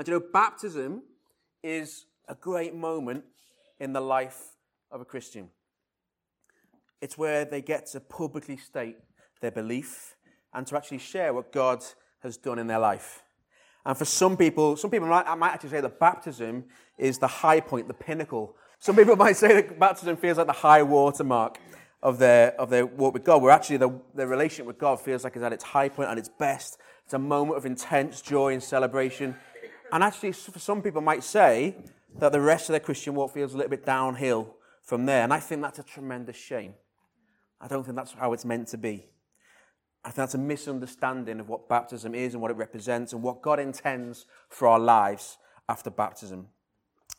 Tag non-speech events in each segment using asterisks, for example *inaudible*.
And you know, baptism is a great moment in the life of a Christian. It's where they get to publicly state their belief and to actually share what God has done in their life. And for some people, some people might, might actually say that baptism is the high point, the pinnacle. Some people *laughs* might say that baptism feels like the high watermark of their, of their walk with God, where actually the, their relationship with God feels like it's at its high point and its best. It's a moment of intense joy and celebration. And actually, for some people might say that the rest of their Christian walk feels a little bit downhill from there. And I think that's a tremendous shame. I don't think that's how it's meant to be. I think that's a misunderstanding of what baptism is and what it represents and what God intends for our lives after baptism.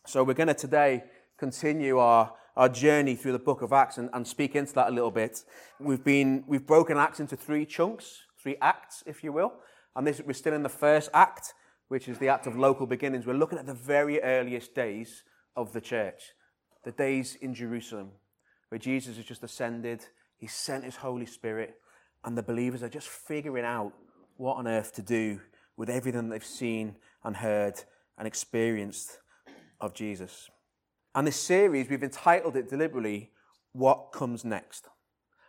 So we're going to today continue our, our journey through the book of Acts and, and speak into that a little bit. We've been we've broken Acts into three chunks, three acts, if you will. And this we're still in the first act, which is the act of local beginnings. We're looking at the very earliest days of the church, the days in Jerusalem, where Jesus has just ascended, he sent his Holy Spirit and the believers are just figuring out what on earth to do with everything they've seen and heard and experienced of Jesus. And this series, we've entitled it deliberately, What Comes Next?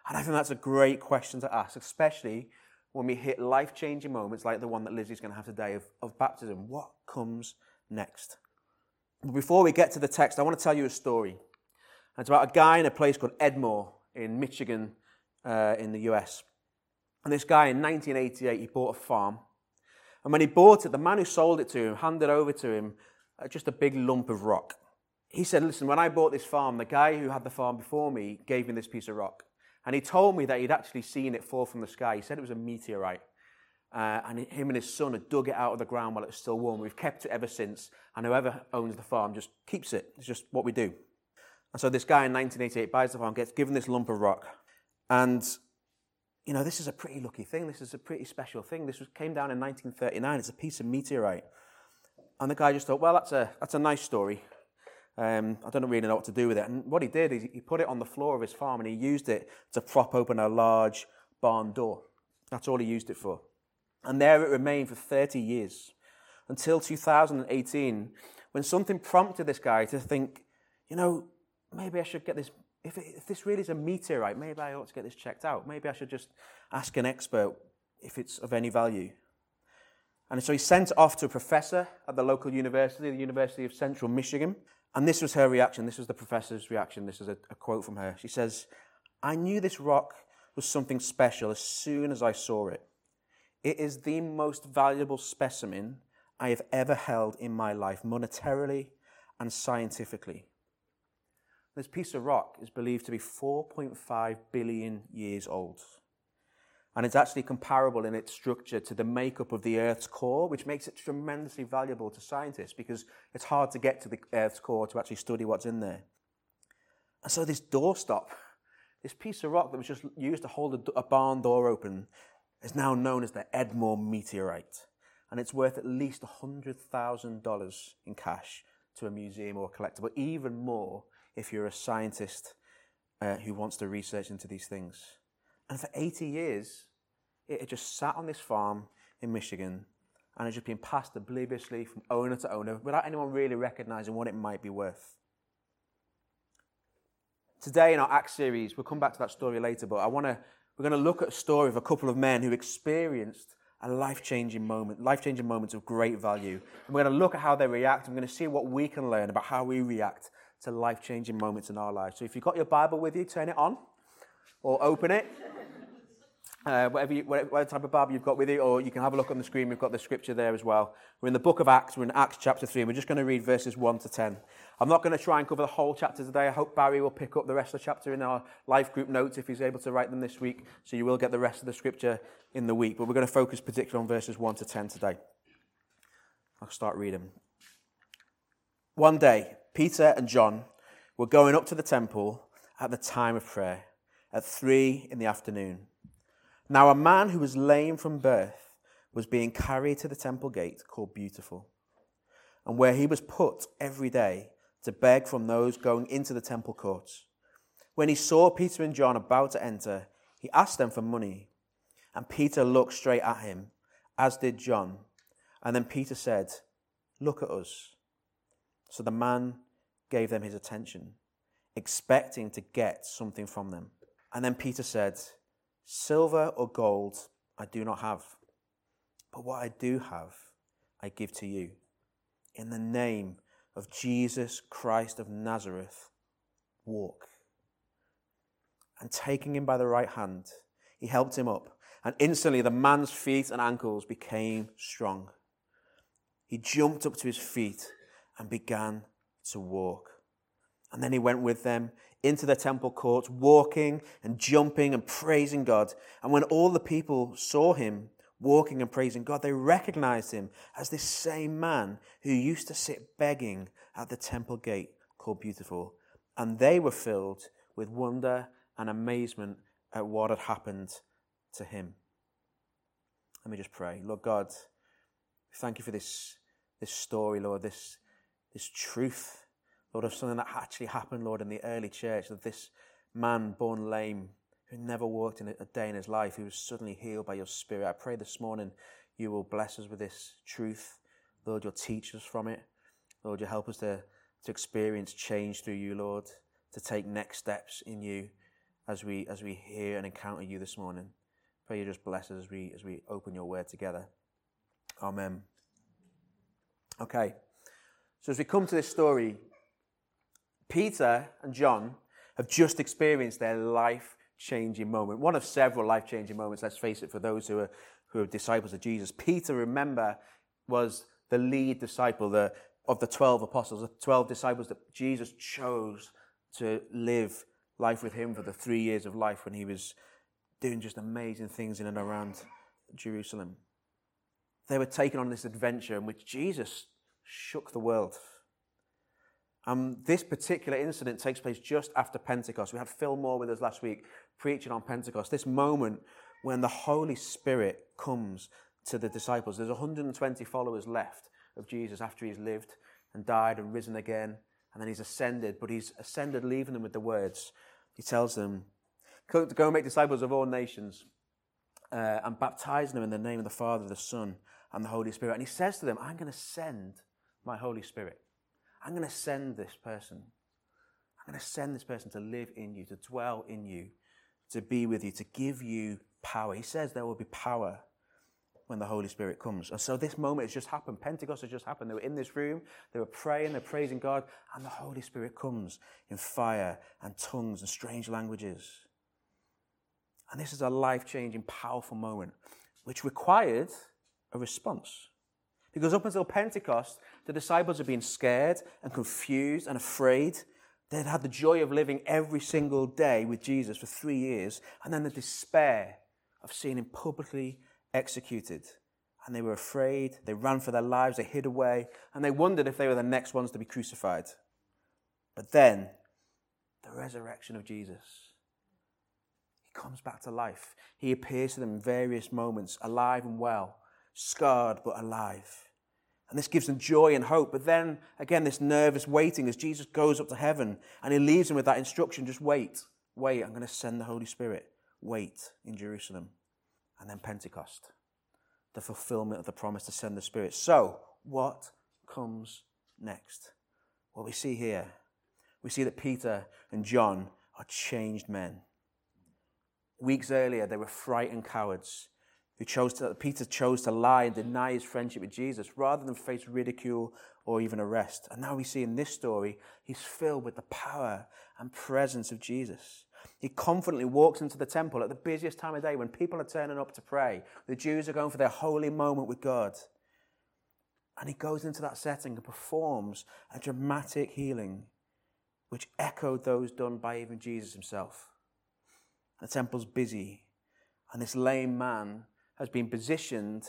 And I think that's a great question to ask, especially when we hit life changing moments like the one that Lizzie's going to have today of, of baptism. What comes next? Before we get to the text, I want to tell you a story. It's about a guy in a place called Edmore in Michigan, uh, in the US. And this guy in 1988, he bought a farm. And when he bought it, the man who sold it to him handed over to him uh, just a big lump of rock. He said, Listen, when I bought this farm, the guy who had the farm before me gave me this piece of rock. And he told me that he'd actually seen it fall from the sky. He said it was a meteorite. Uh, and him and his son had dug it out of the ground while it was still warm. We've kept it ever since. And whoever owns the farm just keeps it. It's just what we do. And so this guy in 1988 buys the farm, gets given this lump of rock. And you know, this is a pretty lucky thing. This is a pretty special thing. This was, came down in 1939. It's a piece of meteorite. And the guy just thought, well, that's a, that's a nice story. Um, I don't really know what to do with it. And what he did is he put it on the floor of his farm and he used it to prop open a large barn door. That's all he used it for. And there it remained for 30 years until 2018 when something prompted this guy to think, you know, maybe I should get this if, it, if this really is a meteorite, maybe I ought to get this checked out. Maybe I should just ask an expert if it's of any value. And so he sent it off to a professor at the local university, the University of Central Michigan. And this was her reaction. This was the professor's reaction. This is a, a quote from her. She says, I knew this rock was something special as soon as I saw it. It is the most valuable specimen I have ever held in my life, monetarily and scientifically. This piece of rock is believed to be 4.5 billion years old. And it's actually comparable in its structure to the makeup of the Earth's core, which makes it tremendously valuable to scientists because it's hard to get to the Earth's core to actually study what's in there. And so, this doorstop, this piece of rock that was just used to hold a, barn door open, is now known as the Edmore meteorite. And it's worth at least $100,000 in cash to a museum or a collector, but even more if you're a scientist uh, who wants to research into these things. And for 80 years, it had just sat on this farm in Michigan and had just been passed obliviously from owner to owner without anyone really recognizing what it might be worth. Today in our Acts series, we'll come back to that story later, but I want to, we're going to look at a story of a couple of men who experienced a life-changing moment, life-changing moments of great value. And we're going to look at how they react. We're going to see what we can learn about how we react to life changing moments in our lives. So if you've got your Bible with you, turn it on or open it. Uh, whatever, you, whatever, type of Bible you've got with you, or you can have a look on the screen. We've got the scripture there as well. We're in the book of Acts. We're in Acts chapter 3, and we're just going to read verses 1 to 10. I'm not going to try and cover the whole chapter today. I hope Barry will pick up the rest of the chapter in our life group notes if he's able to write them this week, so you will get the rest of the scripture in the week. But we're going to focus particularly on verses 1 to 10 today. I'll start reading. One day, Peter and John were going up to the temple at the time of prayer, at three in the afternoon. Now, a man who was lame from birth was being carried to the temple gate called Beautiful, and where he was put every day to beg from those going into the temple courts. When he saw Peter and John about to enter, he asked them for money. And Peter looked straight at him, as did John. And then Peter said, Look at us. So the man gave them his attention, expecting to get something from them. And then Peter said, Silver or gold I do not have, but what I do have, I give to you. In the name of Jesus Christ of Nazareth, walk. And taking him by the right hand, he helped him up, and instantly the man's feet and ankles became strong. He jumped up to his feet and began to walk. And then he went with them into the temple courts, walking and jumping and praising God. And when all the people saw him walking and praising God, they recognized him as this same man who used to sit begging at the temple gate called Beautiful. And they were filled with wonder and amazement at what had happened to him. Let me just pray. Lord God, thank you for this, this story, Lord, this, this truth Lord, of something that actually happened, Lord, in the early church, that this man born lame, who never worked in a day in his life, who was suddenly healed by your Spirit. I pray this morning you will bless us with this truth. Lord, you'll teach us from it. Lord, you'll help us to, to experience change through you, Lord, to take next steps in you as we as we hear and encounter you this morning. Pray you just bless us as we as we open your word together. Amen. Okay. So as we come to this story, Peter and John have just experienced their life changing moment. One of several life changing moments, let's face it, for those who are, who are disciples of Jesus. Peter, remember, was the lead disciple the, of the 12 apostles, the 12 disciples that Jesus chose to live life with him for the three years of life when he was doing just amazing things in and around Jerusalem. They were taken on this adventure in which Jesus shook the world. Um, this particular incident takes place just after Pentecost. We had Phil Moore with us last week preaching on Pentecost. This moment when the Holy Spirit comes to the disciples. There's 120 followers left of Jesus after he's lived and died and risen again. And then he's ascended, but he's ascended, leaving them with the words. He tells them go and make disciples of all nations uh, and baptizing them in the name of the Father, the Son, and the Holy Spirit. And he says to them, I'm going to send my Holy Spirit. I'm going to send this person. I'm going to send this person to live in you, to dwell in you, to be with you, to give you power. He says there will be power when the Holy Spirit comes. And so this moment has just happened. Pentecost has just happened. They were in this room, they were praying, they're praising God, and the Holy Spirit comes in fire and tongues and strange languages. And this is a life changing, powerful moment, which required a response. Because up until Pentecost, the disciples had been scared and confused and afraid. They'd had the joy of living every single day with Jesus for three years, and then the despair of seeing him publicly executed. And they were afraid, they ran for their lives, they hid away, and they wondered if they were the next ones to be crucified. But then, the resurrection of Jesus. He comes back to life. He appears to them in various moments, alive and well scarred but alive. And this gives them joy and hope. But then, again, this nervous waiting as Jesus goes up to heaven and he leaves them with that instruction just wait, wait, I'm going to send the Holy Spirit. Wait in Jerusalem. And then Pentecost, the fulfillment of the promise to send the Spirit. So, what comes next? Well, we see here, we see that Peter and John are changed men. Weeks earlier, they were frightened cowards who chose to, Peter chose to lie and deny his friendship with Jesus rather than face ridicule or even arrest. And now we see in this story, he's filled with the power and presence of Jesus. He confidently walks into the temple at the busiest time of day when people are turning up to pray. The Jews are going for their holy moment with God. And he goes into that setting and performs a dramatic healing which echoed those done by even Jesus himself. The temple's busy, and this lame man has been positioned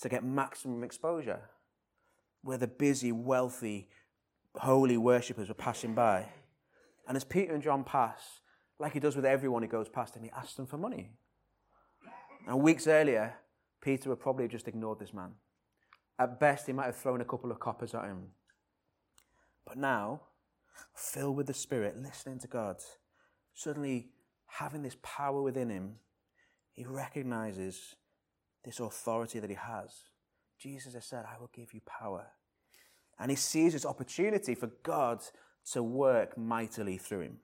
to get maximum exposure, where the busy, wealthy, holy worshippers were passing by. And as Peter and John pass, like he does with everyone who goes past him, he asks them for money. And weeks earlier, Peter would probably have just ignored this man. At best, he might have thrown a couple of coppers at him. But now, filled with the Spirit, listening to God, suddenly having this power within him, he recognizes this authority that he has. Jesus has said, I will give you power. And he sees this opportunity for God to work mightily through him.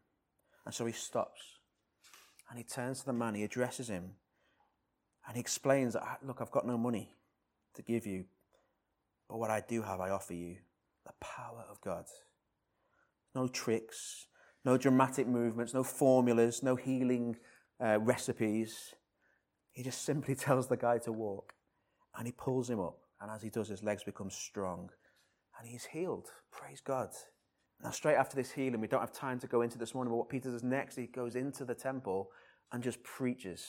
And so he stops and he turns to the man, he addresses him, and he explains that, look, I've got no money to give you, but what I do have, I offer you the power of God. No tricks, no dramatic movements, no formulas, no healing uh, recipes. He just simply *laughs* tells the guy to walk and he pulls him up. And as he does, his legs become strong and he's healed. Praise God. Now, straight after this healing, we don't have time to go into this morning, but what Peter does next, he goes into the temple and just preaches.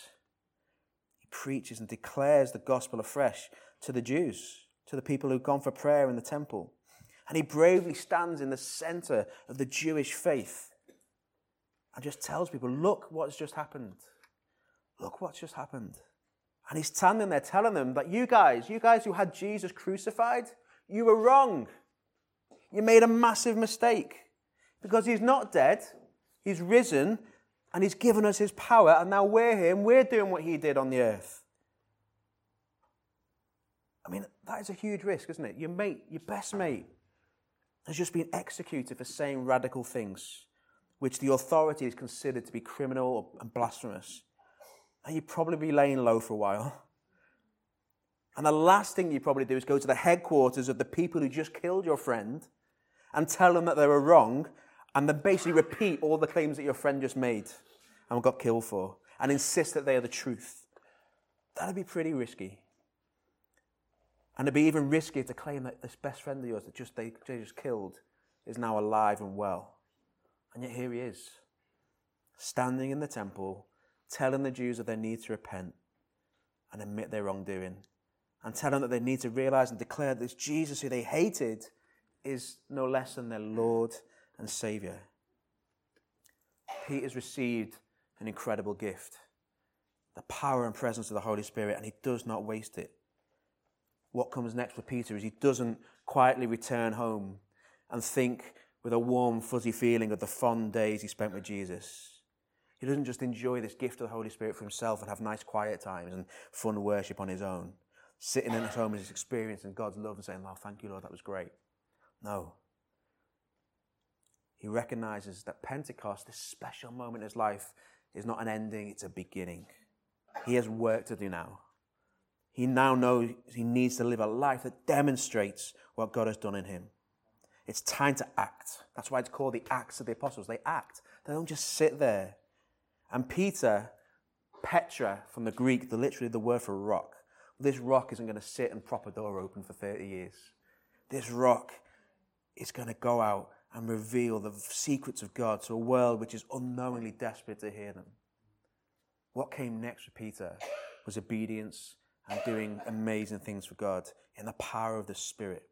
He preaches and declares the gospel afresh to the Jews, to the people who've gone for prayer in the temple. And he bravely stands in the center of the Jewish faith and just tells people, look what's just happened. Look what's just happened. And he's standing there telling them that you guys, you guys who had Jesus crucified, you were wrong. You made a massive mistake because he's not dead, he's risen, and he's given us his power, and now we're here and we're doing what he did on the earth. I mean, that is a huge risk, isn't it? Your mate, your best mate, has just been executed for saying radical things which the authorities considered to be criminal and blasphemous. And you'd probably be laying low for a while. And the last thing you'd probably do is go to the headquarters of the people who just killed your friend and tell them that they were wrong and then basically repeat all the claims that your friend just made and got killed for and insist that they are the truth. That'd be pretty risky. And it'd be even riskier to claim that this best friend of yours that just they, they just killed is now alive and well. And yet here he is, standing in the temple, telling the Jews that they need to repent and admit their wrongdoing and tell them that they need to realize and declare that this Jesus who they hated is no less than their Lord and Savior. Peter's received an incredible gift the power and presence of the Holy Spirit, and he does not waste it. What comes next for Peter is he doesn't quietly return home and think with a warm, fuzzy feeling of the fond days he spent with Jesus. He doesn't just enjoy this gift of the Holy Spirit for himself and have nice quiet times and fun worship on his own sitting in his home and his experience and God's love and saying, Oh, thank you, Lord, that was great. No. He recognizes that Pentecost, this special moment in his life, is not an ending, it's a beginning. He has work to do now. He now knows he needs to live a life that demonstrates what God has done in him. It's time to act. That's why it's called the Acts of the Apostles. They act, they don't just sit there. And Peter, Petra from the Greek, the literally the word for rock, this rock isn't going to sit and prop a door open for 30 years. This rock is going to go out and reveal the secrets of God to a world which is unknowingly desperate to hear them. What came next for Peter was obedience and doing amazing things for God in the power of the Spirit.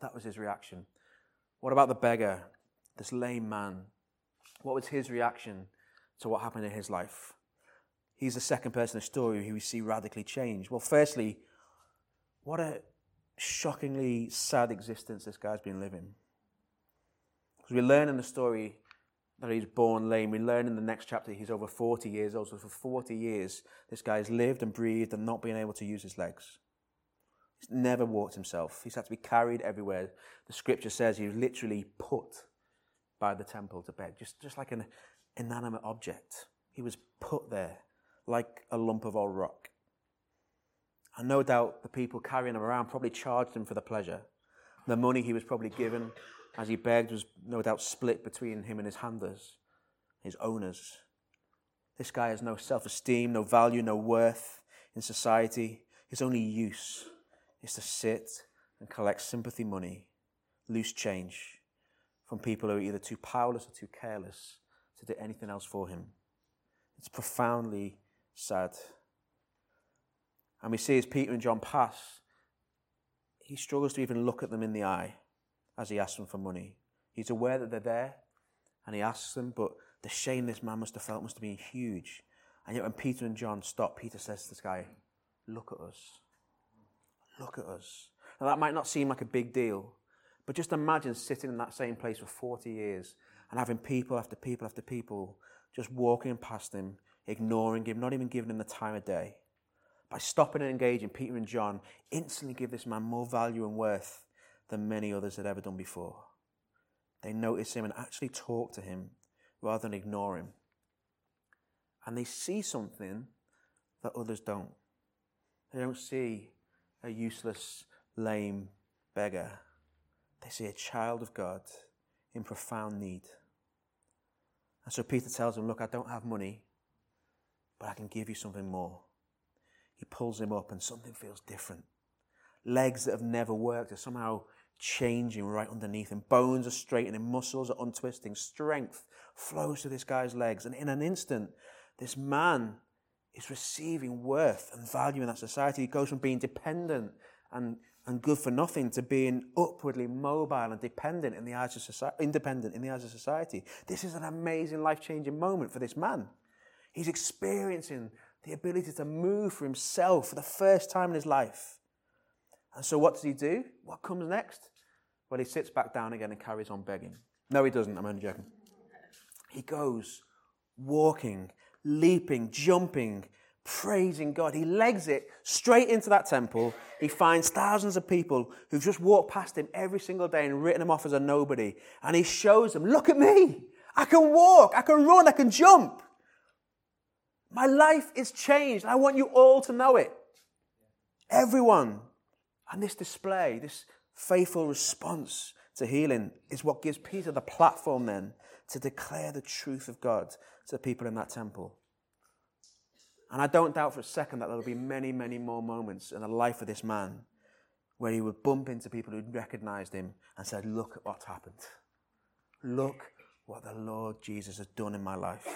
That was his reaction. What about the beggar, this lame man? What was his reaction to what happened in his life? he's the second person in the story who we see radically change. Well, firstly, what a shockingly sad existence this guy's been living. Because we learn in the story that he's born lame. We learn in the next chapter he's over 40 years old. So for 40 years, this guy's lived and breathed and not been able to use his legs. He's never walked himself. He's had to be carried everywhere. The scripture says he was literally put by the temple to bed, just, just like an inanimate object. He was put there like a lump of old rock. And no doubt the people carrying him around probably charged him for the pleasure. The money he was probably given as he begged was no doubt split between him and his handlers, his owners. This guy has no self esteem, no value, no worth in society. His only use is to sit and collect sympathy money, loose change, from people who are either too powerless or too careless to do anything else for him. It's profoundly sad. And we see as Peter and John pass, he struggles to even look at them in the eye as he asks them for money. He's aware that they're there and he asks them, but the shame this man must have felt must have been huge. And yet when Peter and John stop, Peter says to this guy, Look at us. Look at us. Now that might not seem like a big deal, but just imagine sitting in that same place for 40 years and having people after people after people just walking past him, ignoring him, not even giving him the time of day. By stopping and engaging, Peter and John instantly give this man more value and worth than many others had ever done before. They notice him and actually talk to him rather than ignore him. And they see something that others don't. They don't see a useless, lame beggar. They see a child of God in profound need. And so Peter tells him, Look, I don't have money, but I can give you something more. He pulls him up, and something feels different. Legs that have never worked are somehow changing right underneath him. Bones are straightening, muscles are untwisting, strength flows to this guy's legs. And in an instant, this man is receiving worth and value in that society. He goes from being dependent and, and good for nothing to being upwardly mobile and dependent in the eyes of society, independent in the eyes of society. This is an amazing life changing moment for this man. He's experiencing the ability to move for himself for the first time in his life. And so, what does he do? What comes next? Well, he sits back down again and carries on begging. No, he doesn't. I'm only joking. He goes walking, leaping, jumping, praising God. He legs it straight into that temple. He finds thousands of people who've just walked past him every single day and written him off as a nobody. And he shows them, look at me. I can walk, I can run, I can jump. My life is changed. I want you all to know it. Everyone. And this display, this faithful response to healing, is what gives Peter the platform then to declare the truth of God to the people in that temple. And I don't doubt for a second that there'll be many, many more moments in the life of this man where he would bump into people who'd recognized him and said, Look at what's happened. Look what the Lord Jesus has done in my life.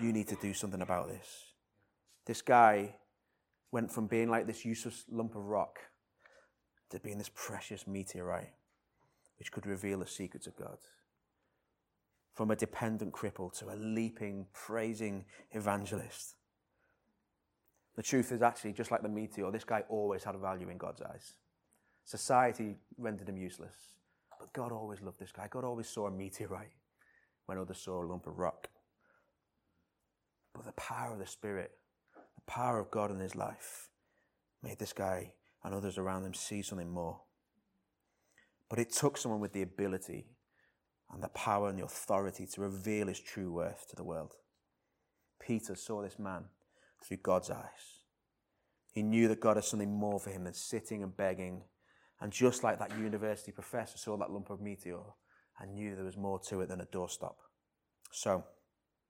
You need to do something about this. This guy went from being like this useless lump of rock to being this precious meteorite which could reveal the secrets of God from a dependent cripple to a leaping, praising evangelist. The truth is actually, just like the meteor, this guy always had value in God's eyes. Society rendered him useless. But God always loved this guy. God always saw a meteorite when others saw a lump of rock. But the power of the Spirit, the power of God in his life, made this guy and others around him see something more. But it took someone with the ability and the power and the authority to reveal his true worth to the world. Peter saw this man through God's eyes. He knew that God had something more for him than sitting and begging. And just like that university professor saw that lump of meteor and knew there was more to it than a doorstop. So,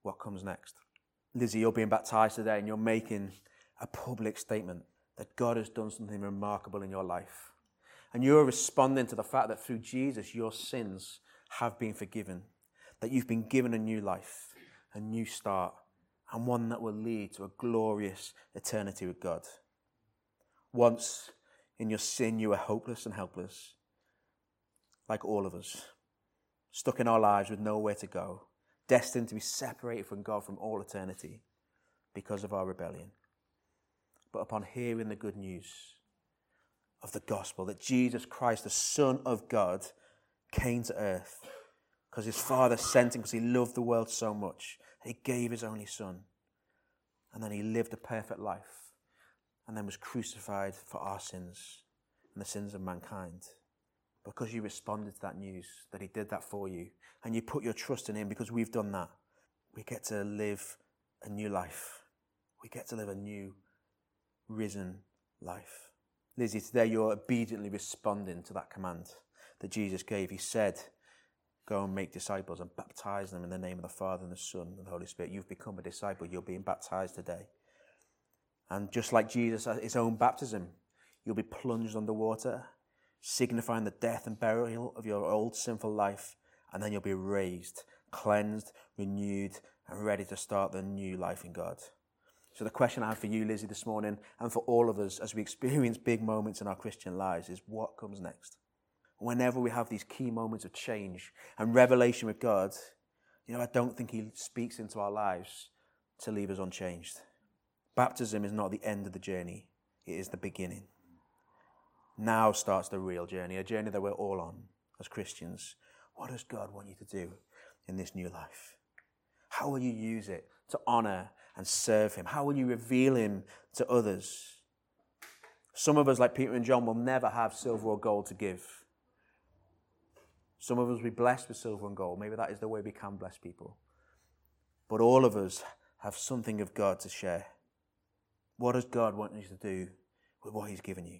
what comes next? Lizzie, you're being baptized today and you're making a public statement that God has done something remarkable in your life. And you're responding to the fact that through Jesus, your sins have been forgiven, that you've been given a new life, a new start, and one that will lead to a glorious eternity with God. Once in your sin, you were hopeless and helpless, like all of us, stuck in our lives with nowhere to go, destined to be separated from God from all eternity because of our rebellion. But upon hearing the good news of the gospel, that Jesus Christ, the Son of God, came to earth because his father sent him because he loved the world so much. He gave his only son. And then he lived a perfect life and then was crucified for our sins and the sins of mankind. Because you responded to that news, that he did that for you, and you put your trust in him because we've done that, we get to live a new life. We get to live a new, risen life. Lizzie, today you're obediently responding to that command that Jesus gave. He said, Go and make disciples and baptize them in the name of the Father and the Son and the Holy Spirit. You've become a disciple. You're being baptized today. And just like Jesus at his own baptism, you'll be plunged underwater, signifying the death and burial of your old sinful life. And then you'll be raised, cleansed, renewed, and ready to start the new life in God. So, the question I have for you, Lizzie, this morning, and for all of us as we experience big moments in our Christian lives, is what comes next? Whenever we have these key moments of change and revelation with God, you know, I don't think He speaks into our lives to leave us unchanged. Baptism is not the end of the journey, it is the beginning. Now starts the real journey, a journey that we're all on as Christians. What does God want you to do in this new life? How will you use it to honor and serve Him? How will you reveal Him to others? Some of us, like Peter and John, will never have silver or gold to give Some of us will be blessed with silver and gold. Maybe that is the way we can bless people. But all of us have something of God to share. What does God want you to do with what He's given you?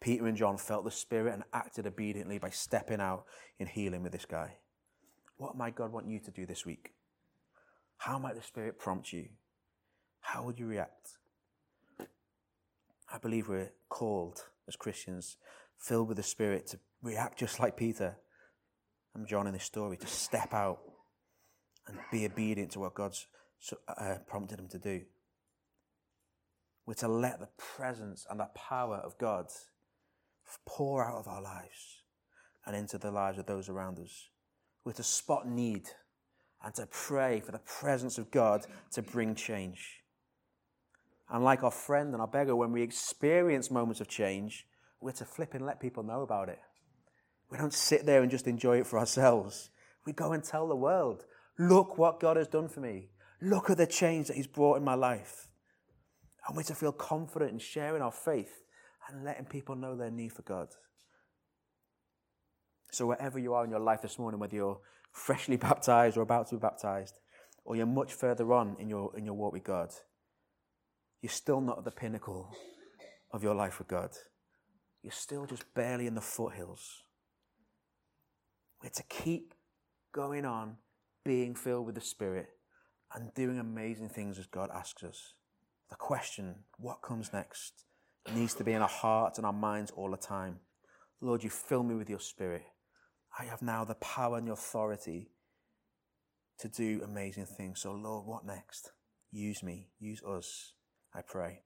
Peter and John felt the Spirit and acted obediently by stepping out in healing with this guy. What might God want you to do this week? How might the Spirit prompt you? How would you react? I believe we're called as Christians, filled with the Spirit, to react just like Peter and John in this story, to step out and be obedient to what God's uh, prompted them to do. We're to let the presence and the power of God pour out of our lives and into the lives of those around us. We're to spot need and to pray for the presence of God to bring change. And like our friend and our beggar, when we experience moments of change, we're to flip and let people know about it. We don't sit there and just enjoy it for ourselves. We go and tell the world, look what God has done for me. Look at the change that He's brought in my life. And we're to feel confident in sharing our faith and letting people know their need for God. So, wherever you are in your life this morning, whether you're freshly *laughs* baptized or about to be baptized, or you're much further on in your, in your walk with God, you're still not at the pinnacle of your life with God. You're still just barely in the foothills. We're to keep going on, being filled with the Spirit, and doing amazing things as God asks us. The question, what comes next, needs to be in our hearts and our minds all the time. Lord, you fill me with your Spirit. I have now the power and the authority to do amazing things. So, Lord, what next? Use me, use us, I pray.